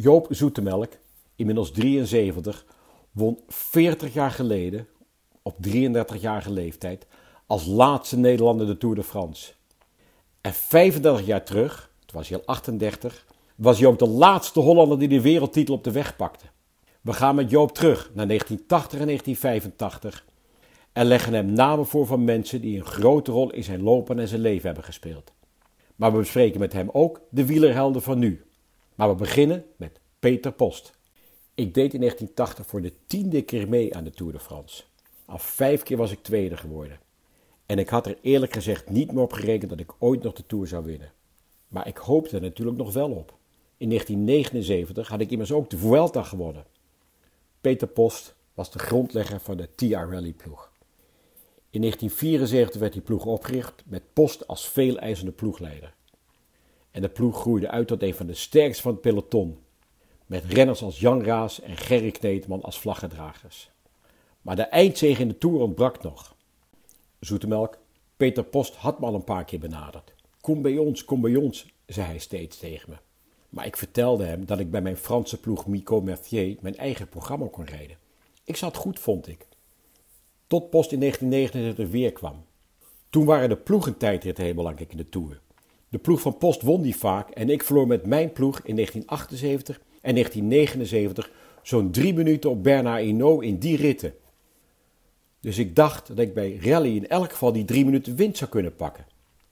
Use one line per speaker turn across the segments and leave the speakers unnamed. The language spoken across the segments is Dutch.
Joop Zoetemelk, inmiddels 73, won 40 jaar geleden, op 33-jarige leeftijd, als laatste Nederlander de Tour de France. En 35 jaar terug, toen was al 38, was Joop de laatste Hollander die de wereldtitel op de weg pakte. We gaan met Joop terug naar 1980 en 1985 en leggen hem namen voor van mensen die een grote rol in zijn lopen en zijn leven hebben gespeeld. Maar we bespreken met hem ook de wielerhelden van nu. Maar we beginnen met Peter Post. Ik deed in 1980 voor de tiende keer mee aan de Tour de France. Al vijf keer was ik tweede geworden. En ik had er eerlijk gezegd niet meer op gerekend dat ik ooit nog de Tour zou winnen. Maar ik hoopte er natuurlijk nog wel op. In 1979 had ik immers ook de Vuelta gewonnen. Peter Post was de grondlegger van de TR Rally ploeg. In 1974 werd die ploeg opgericht met Post als veeleisende ploegleider. En de ploeg groeide uit tot een van de sterkste van het peloton. Met renners als Jan Raas en Gerry Kneteman als vlaggedragers. Maar de eindzege in de Tour ontbrak nog. Zoetemelk, Peter Post had me al een paar keer benaderd. Kom bij ons, kom bij ons, zei hij steeds tegen me. Maar ik vertelde hem dat ik bij mijn Franse ploeg Mico Mercier mijn eigen programma kon rijden. Ik zat goed, vond ik. Tot Post in 1999 weer kwam. Toen waren de ploegentijdritten heel belangrijk in de Tour. De ploeg van Post won die vaak en ik verloor met mijn ploeg in 1978 en 1979 zo'n drie minuten op Bernard Hinault in die ritten. Dus ik dacht dat ik bij rally in elk geval die drie minuten winst zou kunnen pakken.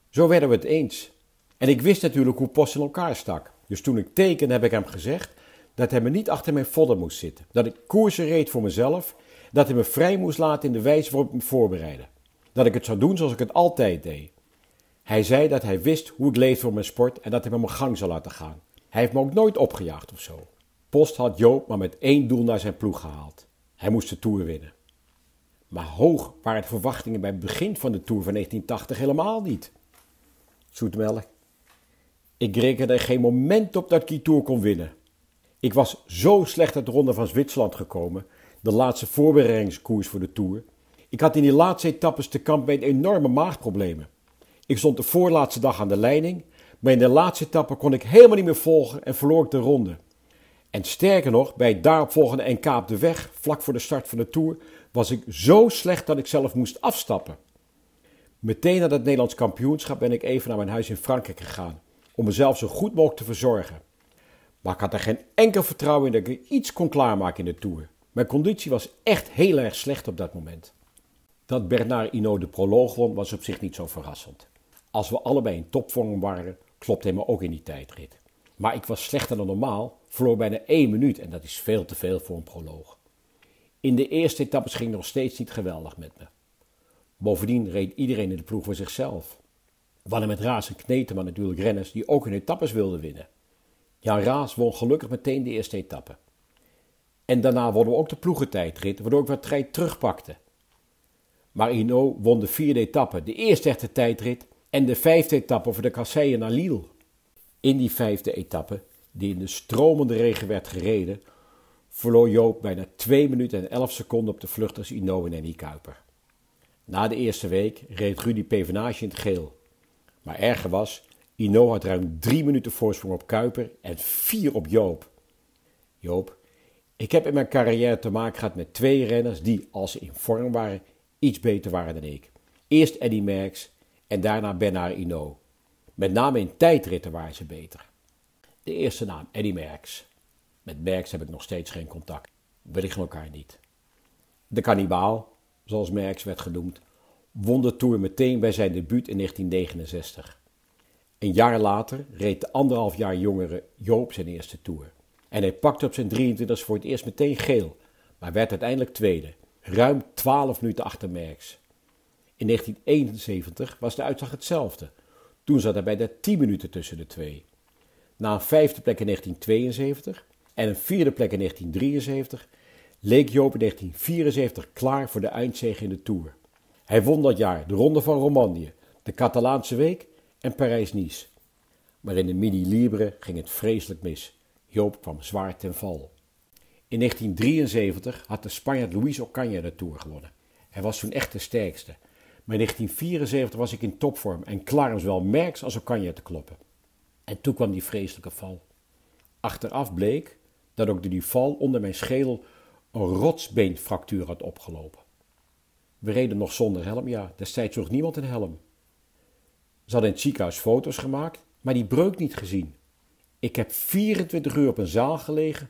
Zo werden we het eens. En ik wist natuurlijk hoe Post in elkaar stak. Dus toen ik tekende heb ik hem gezegd dat hij me niet achter mijn vodder moest zitten. Dat ik koersen reed voor mezelf. Dat hij me vrij moest laten in de wijze waarop ik me voorbereidde. Dat ik het zou doen zoals ik het altijd deed. Hij zei dat hij wist hoe ik leefde voor mijn sport en dat hij me mijn gang zou laten gaan. Hij heeft me ook nooit opgejaagd of zo. Post had Joop maar met één doel naar zijn ploeg gehaald. Hij moest de Tour winnen. Maar hoog waren de verwachtingen bij het begin van de Tour van 1980 helemaal niet. Zoetmelk. Ik rekende er geen moment op dat ik die Tour kon winnen. Ik was zo slecht uit de ronde van Zwitserland gekomen, de laatste voorbereidingskoers voor de Tour. Ik had in die laatste etappes te kamp met enorme maagproblemen. Ik stond de voorlaatste dag aan de leiding, maar in de laatste etappe kon ik helemaal niet meer volgen en verloor ik de ronde. En sterker nog, bij het daaropvolgende NK op de weg, vlak voor de start van de Tour, was ik zo slecht dat ik zelf moest afstappen. Meteen na het Nederlands kampioenschap ben ik even naar mijn huis in Frankrijk gegaan, om mezelf zo goed mogelijk te verzorgen. Maar ik had er geen enkel vertrouwen in dat ik iets kon klaarmaken in de Tour. Mijn conditie was echt heel erg slecht op dat moment. Dat Bernard Hinault de proloog won was op zich niet zo verrassend. Als we allebei in topvorm waren, klopte hij me ook in die tijdrit. Maar ik was slechter dan normaal, verloor bijna één minuut en dat is veel te veel voor een proloog. In de eerste etappes ging het nog steeds niet geweldig met me. Bovendien reed iedereen in de ploeg voor zichzelf. We met Raas en Kneteman natuurlijk renners die ook hun etappes wilden winnen. Jan Raas won gelukkig meteen de eerste etappe. En daarna wonnen we ook de ploegentijdrit, waardoor ik wat tijd terugpakte. Maar Ino won de vierde etappe, de eerste echte tijdrit en de vijfde etappe voor de kasseien naar Lille. In die vijfde etappe, die in de stromende regen werd gereden, verloor Joop bijna 2 minuten en 11 seconden op de vluchters Ino en Kuiper. Na de eerste week reed Rudy Pevenage in het geel. Maar erger was, Ino had ruim 3 minuten voorsprong op Kuiper en 4 op Joop. Joop, ik heb in mijn carrière te maken gehad met twee renners die, als ze in vorm waren, iets beter waren dan ik. Eerst Eddie Merckx en daarna Bernard Hinault. Met name in tijdritten waren ze beter. De eerste naam, Eddie Merckx. Met Merckx heb ik nog steeds geen contact. We liggen elkaar niet. De kannibaal, zoals Merckx werd genoemd, won de Tour meteen bij zijn debuut in 1969. Een jaar later reed de anderhalf jaar jongere Joop zijn eerste Tour. En hij pakte op zijn 23 voor het eerst meteen geel, maar werd uiteindelijk tweede, ruim 12 minuten achter Merckx. In 1971 was de uitslag hetzelfde. Toen zat hij bij de 10 minuten tussen de twee. Na een vijfde plek in 1972 en een vierde plek in 1973 leek Joop in 1974 klaar voor de eindzege in de Tour. Hij won dat jaar de Ronde van Romandie, de Catalaanse Week en Parijs-Nice. Maar in de Midi Libre ging het vreselijk mis. Joop kwam zwaar ten val. In 1973 had de Spanjaard Luis Ocaña de Tour gewonnen. Hij was toen echt de sterkste. Maar in 1974 was ik in topvorm en klaar om zowel Merckx als Ocaña te kloppen. En toen kwam die vreselijke val. Achteraf bleek dat ook door die val onder mijn schedel een rotsbeenfractuur had opgelopen. We reden nog zonder helm, ja, destijds nog niemand een helm. Ze hadden in het ziekenhuis foto's gemaakt, maar die breuk niet gezien. Ik heb 24 uur op een zaal gelegen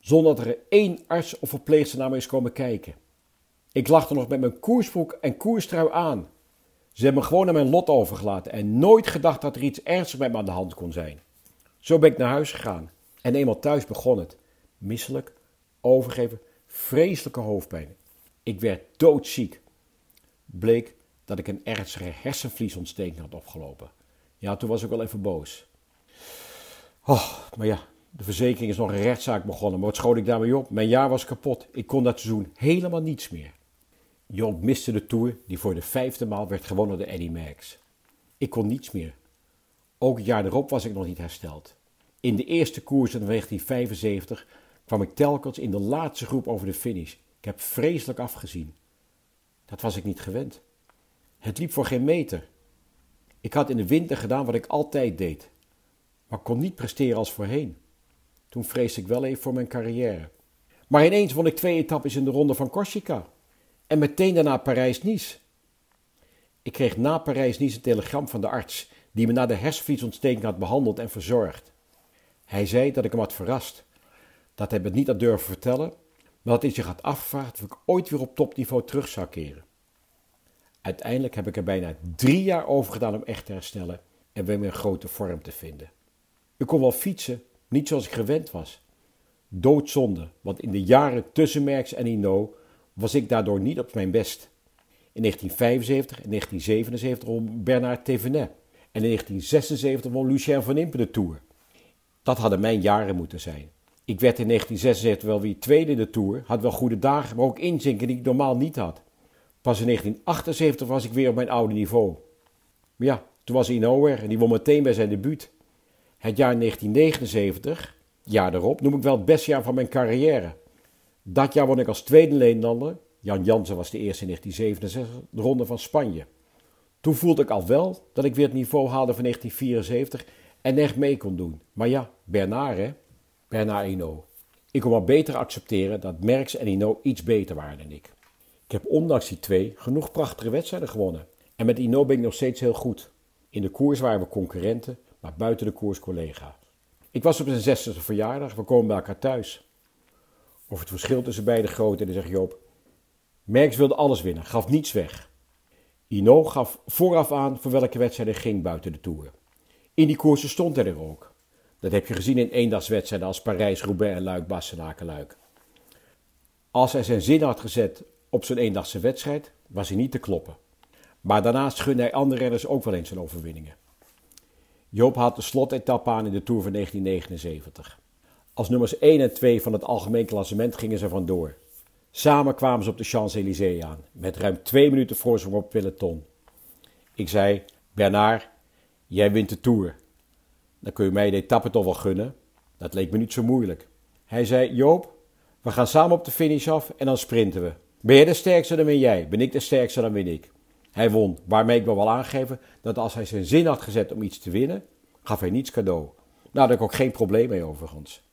zonder dat er één arts of verpleegster naar me is komen kijken. Ik lag er nog met mijn koersbroek en koerstrui aan. Ze hebben me gewoon aan mijn lot overgelaten en nooit gedacht dat er iets ernstigs met me aan de hand kon zijn. Zo ben ik naar huis gegaan en eenmaal thuis begon het. Misselijk, overgeven, vreselijke hoofdpijn. Ik werd doodziek. Bleek dat ik een ernstige hersenvliesontsteking had opgelopen. Ja, toen was ik wel even boos. Oh, maar ja, de verzekering is nog een rechtszaak begonnen. Maar wat schoot ik daarmee op? Mijn jaar was kapot. Ik kon dat seizoen helemaal niets meer. Joop miste de Tour die voor de vijfde maal werd gewonnen door Eddie Merckx. Ik kon niets meer. Ook het jaar erop was ik nog niet hersteld. In de eerste koers in 1975 kwam ik telkens in de laatste groep over de finish. Ik heb vreselijk afgezien. Dat was ik niet gewend. Het liep voor geen meter. Ik had in de winter gedaan wat ik altijd deed, maar kon niet presteren als voorheen. Toen vreesde ik wel even voor mijn carrière. Maar ineens won ik twee etappes in de ronde van Corsica. En meteen daarna Parijs-Nice. Ik kreeg na Parijs-Nice een telegram van de arts die me na de hersenvliesontsteking had behandeld en verzorgd. Hij zei dat ik hem had verrast. Dat hij me niet had durven vertellen, maar dat hij zich had afgevraagd of ik ooit weer op topniveau terug zou keren. Uiteindelijk heb ik er bijna drie jaar over gedaan om echt te herstellen en weer een grote vorm te vinden. Ik kon wel fietsen, niet zoals ik gewend was. Doodzonde, want in de jaren tussen Merckx en Ino was ik daardoor niet op mijn best. In 1975 en 1977 won Bernard Thévenet en in 1976 won Lucien van Impe de Tour. Dat hadden mijn jaren moeten zijn. Ik werd in 1976 wel weer tweede in de Tour, had wel goede dagen, maar ook inzinken die ik normaal niet had. Pas in 1978 was ik weer op mijn oude niveau. Maar ja, toen was Ino er en die won meteen bij zijn debuut. Het jaar 1979, jaar erop, noem ik wel het beste jaar van mijn carrière. Dat jaar won ik als tweede Nederlander, Jan Jansen was de eerste in 1967, de Ronde van Spanje. Toen voelde ik al wel dat ik weer het niveau haalde van 1974 en echt mee kon doen. Maar ja, Bernard hè, Bernard Hinault. Ik kon wel beter accepteren dat Merckx en Hinault iets beter waren dan ik. Ik heb ondanks die twee genoeg prachtige wedstrijden gewonnen. En met Hinault ben ik nog steeds heel goed. In de koers waren we concurrenten, maar buiten de koers collega's. Ik was op zijn 60ste verjaardag, we komen bij elkaar thuis. Over het verschil tussen beide groot en dan zegt Joop... Merckx wilde alles winnen, gaf niets weg. Ino gaf vooraf aan voor welke wedstrijd hij ging buiten de Tour. In die koersen stond hij er ook. Dat heb je gezien in eendagswedstrijden als Parijs, Roubaix en Luik, Bastenaken, Luik. Als hij zijn zin had gezet op zijn eendagse wedstrijd, was hij niet te kloppen. Maar daarnaast gunde hij andere renners ook wel eens zijn overwinningen. Joop had de slotetappe aan in de Tour van 1979. Als nummers 1 en 2 van het algemeen klassement gingen ze vandoor. Samen kwamen ze op de Champs-Élysées aan, met ruim twee minuten voorsprong op peloton. Ik zei, Bernard, jij wint de Tour. Dan kun je mij de etappe toch wel gunnen. Dat leek me niet zo moeilijk. Hij zei, Joop, we gaan samen op de finish af en dan sprinten we. Ben jij de sterkste, dan ben jij. Ben ik de sterkste, dan win ik. Hij won, waarmee ik me wel aangeven dat als hij zijn zin had gezet om iets te winnen, gaf hij niets cadeau. Nou, daar had ik ook geen probleem mee overigens.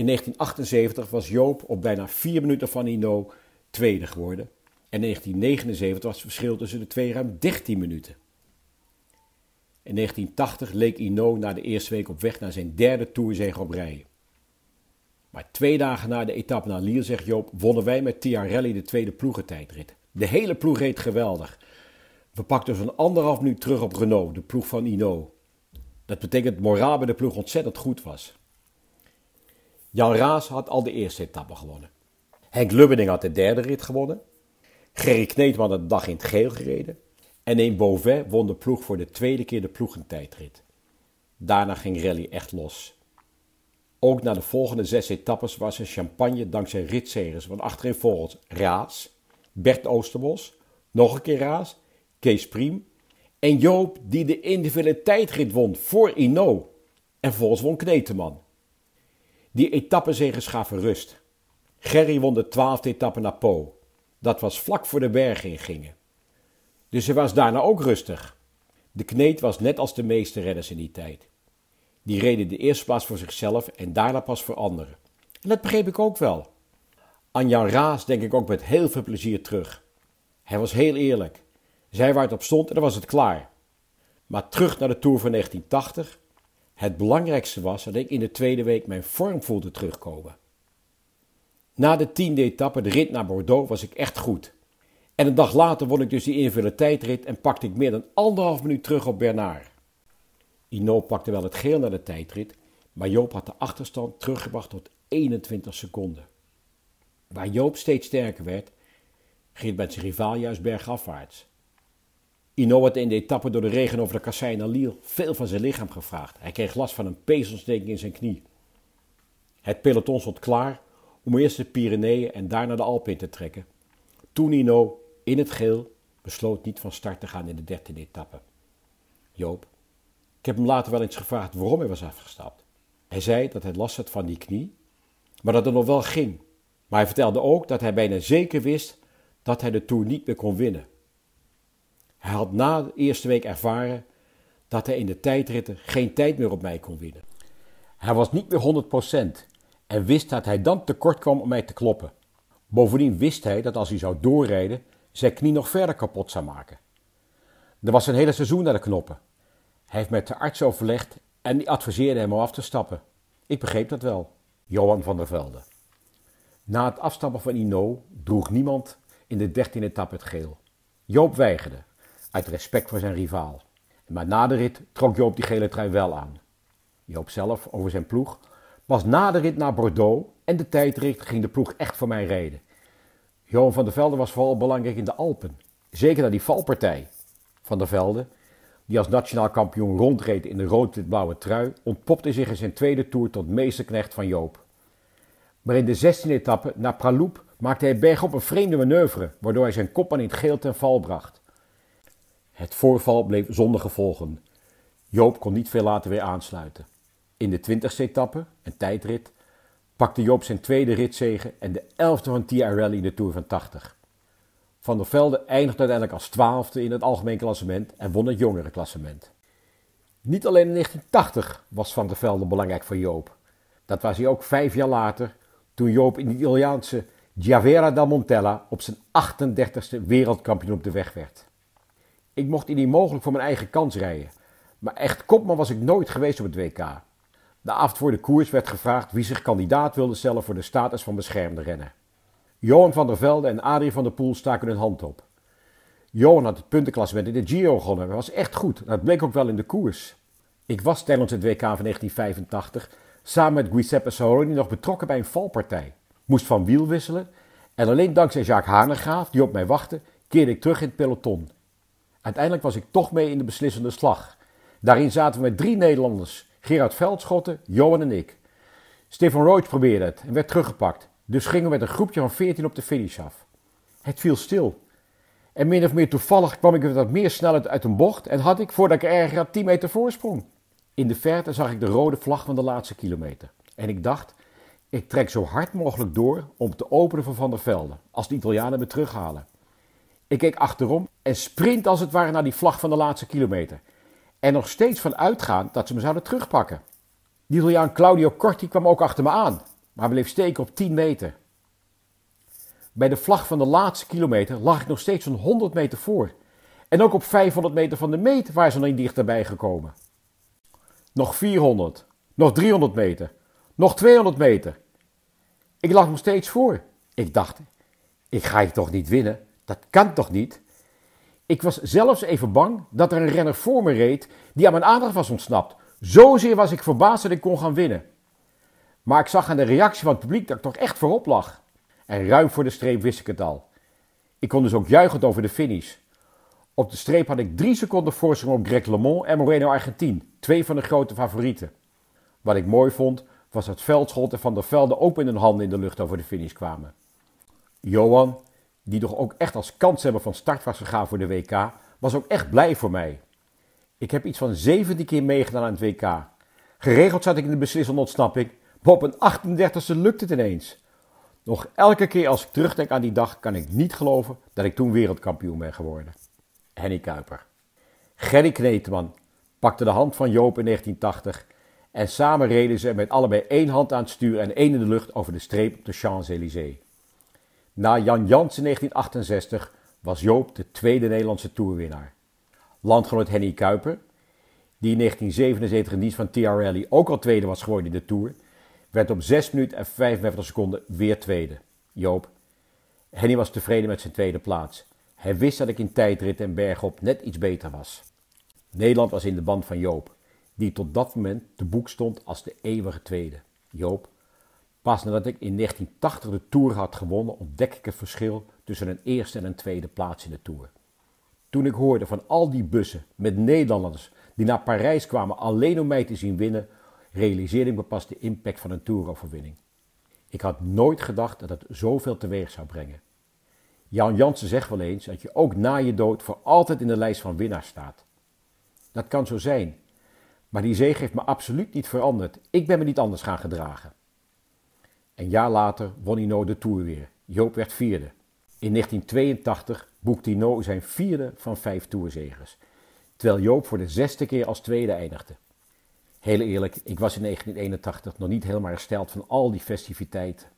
In 1978 was Joop op bijna vier minuten van Ino tweede geworden. En in 1979 was het verschil tussen de twee ruim 13 minuten. In 1980 leek Ino na de eerste week op weg naar zijn derde toerzege op rij. Maar twee dagen na de etappe naar Lier, zegt Joop, wonnen wij met Tiarelli de tweede ploegentijdrit. De hele ploeg reed geweldig. We pakten zo'n anderhalf minuut terug op Renault, de ploeg van Ino. Dat betekent dat moraal bij de ploeg ontzettend goed was. Jan Raas had al de eerste etappe gewonnen. Henk Lubbening had de derde rit gewonnen. Gerry Kneetman had de dag in het geel gereden. En een Beauvais won de ploeg voor de tweede keer de ploegentijdrit. Daarna ging rally echt los. Ook na de volgende zes etappes was er champagne dankzij ritzegers van achterin volgens Raas, Bert Oosterbos, nog een keer Raas, Kees Priem en Joop die de individuele tijdrit won voor Ino. En volgens won Kneteman. Die etappenzegers gaven rust. Gerry won de twaalfde etappe naar Po. Dat was vlak voor de bergen ingingen. Dus hij was daarna ook rustig. De kneet was net als de meeste redders in die tijd. Die reden de eerste plaats voor zichzelf en daarna pas voor anderen. En dat begreep ik ook wel. Aan Jan Raas denk ik ook met heel veel plezier terug. Hij was heel eerlijk. Zij waar het op stond en dan was het klaar. Maar terug naar de Tour van 1980. Het belangrijkste was dat ik in de tweede week mijn vorm voelde terugkomen. Na de tiende etappe, de rit naar Bordeaux, was ik echt goed. En een dag later won ik dus die invulle tijdrit en pakte ik meer dan anderhalf minuut terug op Bernard. Ino pakte wel het geel naar de tijdrit, maar Joop had de achterstand teruggebracht tot 21 seconden. Waar Joop steeds sterker werd, ging het met zijn rivaal juist bergafwaarts. Ino had in de etappe door de regen over de kassein naar Lille veel van zijn lichaam gevraagd. Hij kreeg last van een peesontsteking in zijn knie. Het peloton stond klaar om eerst de Pyreneeën en daarna de Alpen in te trekken. Toen Ino, in het geel, besloot niet van start te gaan in de dertiende etappe. Joop, ik heb hem later wel eens gevraagd waarom hij was afgestapt. Hij zei dat hij last had van die knie, maar dat het nog wel ging. Maar hij vertelde ook dat hij bijna zeker wist dat hij de Tour niet meer kon winnen. Hij had na de eerste week ervaren dat hij in de tijdritten geen tijd meer op mij kon winnen. Hij was niet meer 100% en wist dat hij dan tekort kwam om mij te kloppen. Bovendien wist hij dat als hij zou doorrijden, zijn knie nog verder kapot zou maken. Er was een hele seizoen naar de knoppen. Hij heeft met de arts overlegd en die adviseerde hem om af te stappen. Ik begreep dat wel. Johan van der Velde. Na het afstappen van Ino droeg niemand in de dertiende etappe het geel. Joop weigerde, uit respect voor zijn rivaal. Maar na de rit trok Joop die gele trui wel aan. Joop zelf over zijn ploeg. Pas na de rit naar Bordeaux en de tijdrit ging de ploeg echt voor mij rijden. Johan van der Velde was vooral belangrijk in de Alpen. Zeker na die valpartij. Van der Velde, die als nationaal kampioen rondreed in de rood-wit-blauwe trui, ontpopte zich in zijn tweede toer tot meesterknecht van Joop. Maar in de 16e etappe naar Praloup maakte hij bergop een vreemde manoeuvre, waardoor hij zijn kopman in het geel ten val bracht. Het voorval bleef zonder gevolgen. Joop kon niet veel later weer aansluiten. In de 20e etappe, een tijdrit, pakte Joop zijn tweede ritzege en de 11e van TR Rally in de Tour van 80. Van der Velde eindigde uiteindelijk als twaalfde in het algemeen klassement en won het jongere klassement. Niet alleen in 1980 was Van der Velde belangrijk voor Joop. Dat was hij ook vijf jaar later, toen Joop in de Italiaanse Giavera da Montella op zijn 38e wereldkampioen op de weg werd. Ik mocht in die mogelijk voor mijn eigen kans rijden, maar echt kopman was ik nooit geweest op het WK. De avond voor de koers werd gevraagd wie zich kandidaat wilde stellen voor de status van beschermde renner. Johan van der Velde en Adrie van der Poel staken hun hand op. Johan had het puntenklassement in de Giro gewonnen. Hij was echt goed. Dat bleek ook wel in de koers. Ik was tijdens het WK van 1985 samen met Giuseppe Saroni nog betrokken bij een valpartij. Moest van wiel wisselen en alleen dankzij Jacques Hanegraaf, die op mij wachtte, keerde ik terug in het peloton. Uiteindelijk was ik toch mee in de beslissende slag. Daarin zaten we met drie Nederlanders: Gerard Veldschotten, Johan en ik. Stefan Roach probeerde het en werd teruggepakt. Dus gingen we met een groepje van 14 op de finish af. Het viel stil. En min of meer toevallig kwam ik met wat meer snelheid uit een bocht en had ik, voordat ik erger had, 10 meter voorsprong. In de verte zag ik de rode vlag van de laatste kilometer. En ik dacht, ik trek zo hard mogelijk door om te openen voor Van der Velde, als de Italianen me terughalen. Ik keek achterom en sprint als het ware naar die vlag van de laatste kilometer. En nog steeds van uitgaan dat ze me zouden terugpakken. Die Claudio Corti kwam ook achter me aan, maar bleef steken op 10 meter. Bij de vlag van de laatste kilometer lag ik nog steeds zo'n 100 meter voor. En ook op 500 meter van de meet waren ze nog niet dichterbij gekomen. Nog 400, nog 300 meter, nog 200 meter. Ik lag nog steeds voor. Ik dacht, ik ga je toch niet winnen? Dat kan toch niet? Ik was zelfs even bang dat er een renner voor me reed die aan mijn aandacht was ontsnapt. Zozeer was ik verbaasd dat ik kon gaan winnen. Maar ik zag aan de reactie van het publiek dat ik toch echt voorop lag. En ruim voor de streep wist ik het al. Ik kon dus ook juichend over de finish. Op de streep had ik drie seconden voorsprong op Greg LeMond en Moreno Argentin, twee van de grote favorieten. Wat ik mooi vond, was dat Veldschot en Van der Velde ook met hun handen in de lucht over de finish kwamen. Johan, die toch ook echt als kanshebber van start was gegaan voor de WK, was ook echt blij voor mij. Ik heb iets van 17 keer meegedaan aan het WK. Geregeld zat ik in de beslissende ontsnapping, maar op een 38e lukt het ineens. Nog elke keer als ik terugdenk aan die dag, kan ik niet geloven dat ik toen wereldkampioen ben geworden. Henny Kuiper. Gerry Kneteman pakte de hand van Joop in 1980 En samen reden ze met allebei één hand aan het stuur en één in de lucht over de streep op de Champs-Élysées. Na Jan Jans in 1968 was Joop de tweede Nederlandse toerwinnaar. Landgenoot Henny Kuiper, die in 1977 in dienst van TR Rally ook al tweede was geworden in de Tour, werd op 6 minuten en 55 seconden weer tweede. Joop. Henny was tevreden met zijn tweede plaats. Hij wist dat ik in tijdrit en bergop net iets beter was. Nederland was in de band van Joop, die tot dat moment te boek stond als de eeuwige tweede. Joop. Pas nadat ik in 1980 de Tour had gewonnen, ontdek ik het verschil tussen een eerste en een tweede plaats in de Tour. Toen ik hoorde van al die bussen met Nederlanders die naar Parijs kwamen alleen om mij te zien winnen, realiseerde ik me pas de impact van een toeroverwinning. Ik had nooit gedacht dat het zoveel teweeg zou brengen. Jan Jansen zegt wel eens dat je ook na je dood voor altijd in de lijst van winnaars staat. Dat kan zo zijn, maar die zege heeft me absoluut niet veranderd. Ik ben me niet anders gaan gedragen. Een jaar later won Hino de Tour weer. Joop werd vierde. In 1982 boekte Hino zijn vierde van vijf Tourzegers, terwijl Joop voor de zesde keer als tweede eindigde. Heel eerlijk, ik was in 1981 nog niet helemaal hersteld van al die festiviteiten.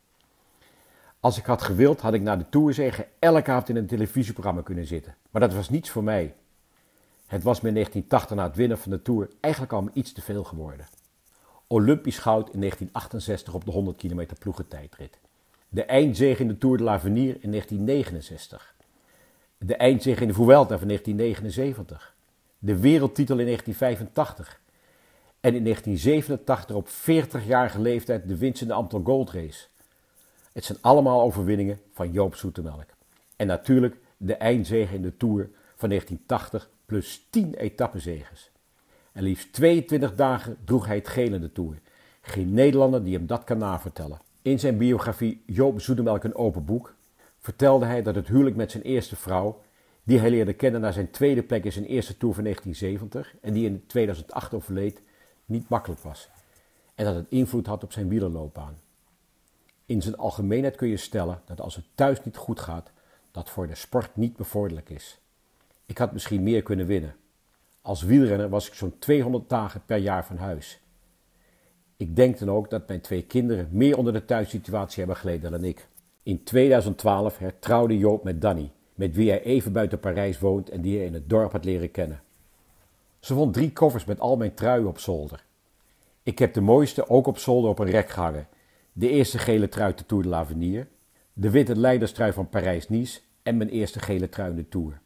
Als ik had gewild, had ik na de Tourzege elke avond in een televisieprogramma kunnen zitten. Maar dat was niets voor mij. Het was me in 1980 na het winnen van de Tour eigenlijk al iets te veel geworden. Olympisch goud in 1968 op de 100 kilometer ploegentijdrit. De eindzege in de Tour de l'Avenir in 1969. De eindzege in de Vuelta van 1979. De wereldtitel in 1985. En in 1987 op 40-jarige leeftijd de winst in de Amstel Gold Race. Het zijn allemaal overwinningen van Joop Zoetemelk. En natuurlijk de eindzege in de Tour van 1980 plus 10 etappenzegers. En liefst 22 dagen droeg hij het geel in de Tour. Geen Nederlander die hem dat kan navertellen. In zijn biografie Joop Zoetemelk een open boek vertelde hij dat het huwelijk met zijn eerste vrouw, die hij leerde kennen na zijn tweede plek in zijn eerste Tour van 1970 en die in 2008 overleed, niet makkelijk was. En dat het invloed had op zijn wielerloopbaan. In zijn algemeenheid kun je stellen dat als het thuis niet goed gaat, dat voor de sport niet bevorderlijk is. Ik had misschien meer kunnen winnen. Als wielrenner was ik zo'n 200 dagen per jaar van huis. Ik denk dan ook dat mijn twee kinderen meer onder de thuissituatie hebben geleden dan ik. In 2012 hertrouwde Joop met Danny, met wie hij even buiten Parijs woont en die hij in het dorp had leren kennen. Ze vond drie koffers met al mijn truien op zolder. Ik heb de mooiste ook op zolder op een rek gehangen. De eerste gele trui de Tour de l'Avenir, de witte leiderstrui van Parijs-Nice en mijn eerste gele trui in de Tour.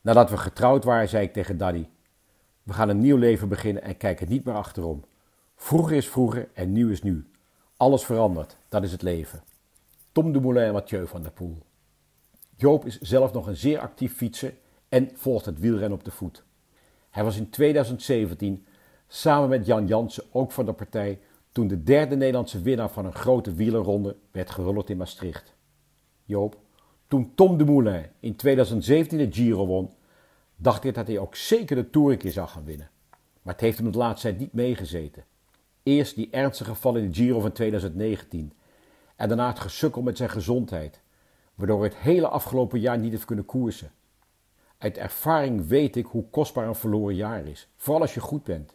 Nadat we getrouwd waren, zei ik tegen Danny: We gaan een nieuw leven beginnen en kijken niet meer achterom. Vroeger is vroeger en nu is nu. Alles verandert, dat is het leven. Tom Dumoulin en Mathieu van der Poel. Joop is zelf nog een zeer actief fietser en volgt het wielrennen op de voet. Hij was in 2017 samen met Jan Jansen ook van de partij toen de derde Nederlandse winnaar van een grote wielerronde werd gerullerd in Maastricht. Joop, toen Tom Dumoulin in 2017 de Giro won, dacht ik dat hij ook zeker de Tour een keer zou gaan winnen. Maar het heeft hem de laatste tijd niet meegezeten. Eerst die ernstige val in de Giro van 2019 en daarna het gesukkel met zijn gezondheid, waardoor hij het hele afgelopen jaar niet heeft kunnen koersen. Uit ervaring weet ik hoe kostbaar een verloren jaar is, vooral als je goed bent.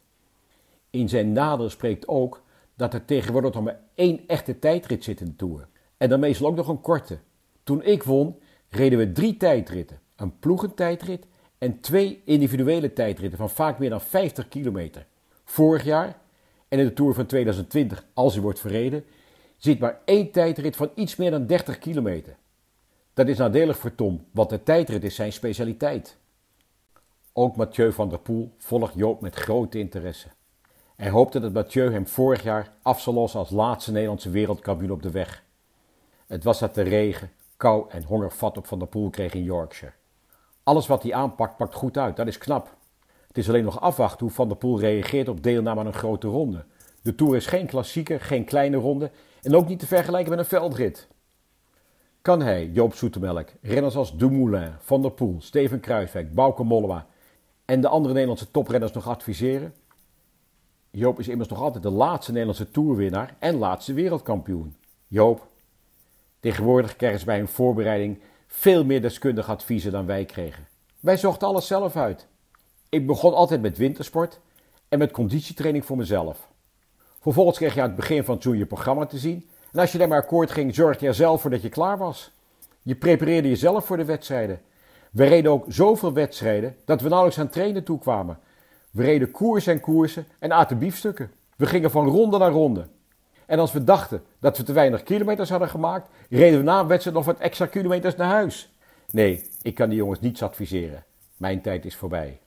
In zijn nadeel spreekt ook dat er tegenwoordig nog maar één echte tijdrit zit in de Tour. En dan meestal ook nog een korte. Toen ik won, reden we drie tijdritten. Een ploegentijdrit en twee individuele tijdritten van vaak meer dan 50 kilometer. Vorig jaar en in de Tour van 2020, als hij wordt verreden, zit maar één tijdrit van iets meer dan 30 kilometer. Dat is nadelig voor Tom, want de tijdrit is zijn specialiteit. Ook Mathieu van der Poel volgt Joop met grote interesse. Hij hoopte dat Mathieu hem vorig jaar af zal lossen als laatste Nederlandse wereldkampioen op de weg. Het was dat de regen, kou en honger vat op Van der Poel kreeg in Yorkshire. Alles wat hij aanpakt, pakt goed uit, dat is knap. Het is alleen nog afwachten hoe Van der Poel reageert op deelname aan een grote ronde. De Tour is geen klassieker, geen kleine ronde en ook niet te vergelijken met een veldrit. Kan hij, Joop Zoetemelk, renners als Dumoulin, Van der Poel, Steven Kruiswijk, Bauke Mollema en de andere Nederlandse toprenners nog adviseren? Joop is immers nog altijd de laatste Nederlandse toerwinnaar en laatste wereldkampioen. Joop, tegenwoordig krijgen ze bij een voorbereiding veel meer deskundige adviezen dan wij kregen. Wij zochten alles zelf uit. Ik begon altijd met wintersport en met conditietraining voor mezelf. Vervolgens kreeg je aan het begin van het seizoen je programma te zien. En als je daarmee akkoord ging, zorgde je er zelf voor dat je klaar was. Je prepareerde jezelf voor de wedstrijden. We reden ook zoveel wedstrijden dat we nauwelijks aan trainen toekwamen. We reden koersen en koersen en aten biefstukken. We gingen van ronde naar ronde. En als we dachten dat we te weinig kilometers hadden gemaakt, reden we na een wedstrijd nog wat extra kilometers naar huis. Nee, ik kan die jongens niets adviseren. Mijn tijd is voorbij.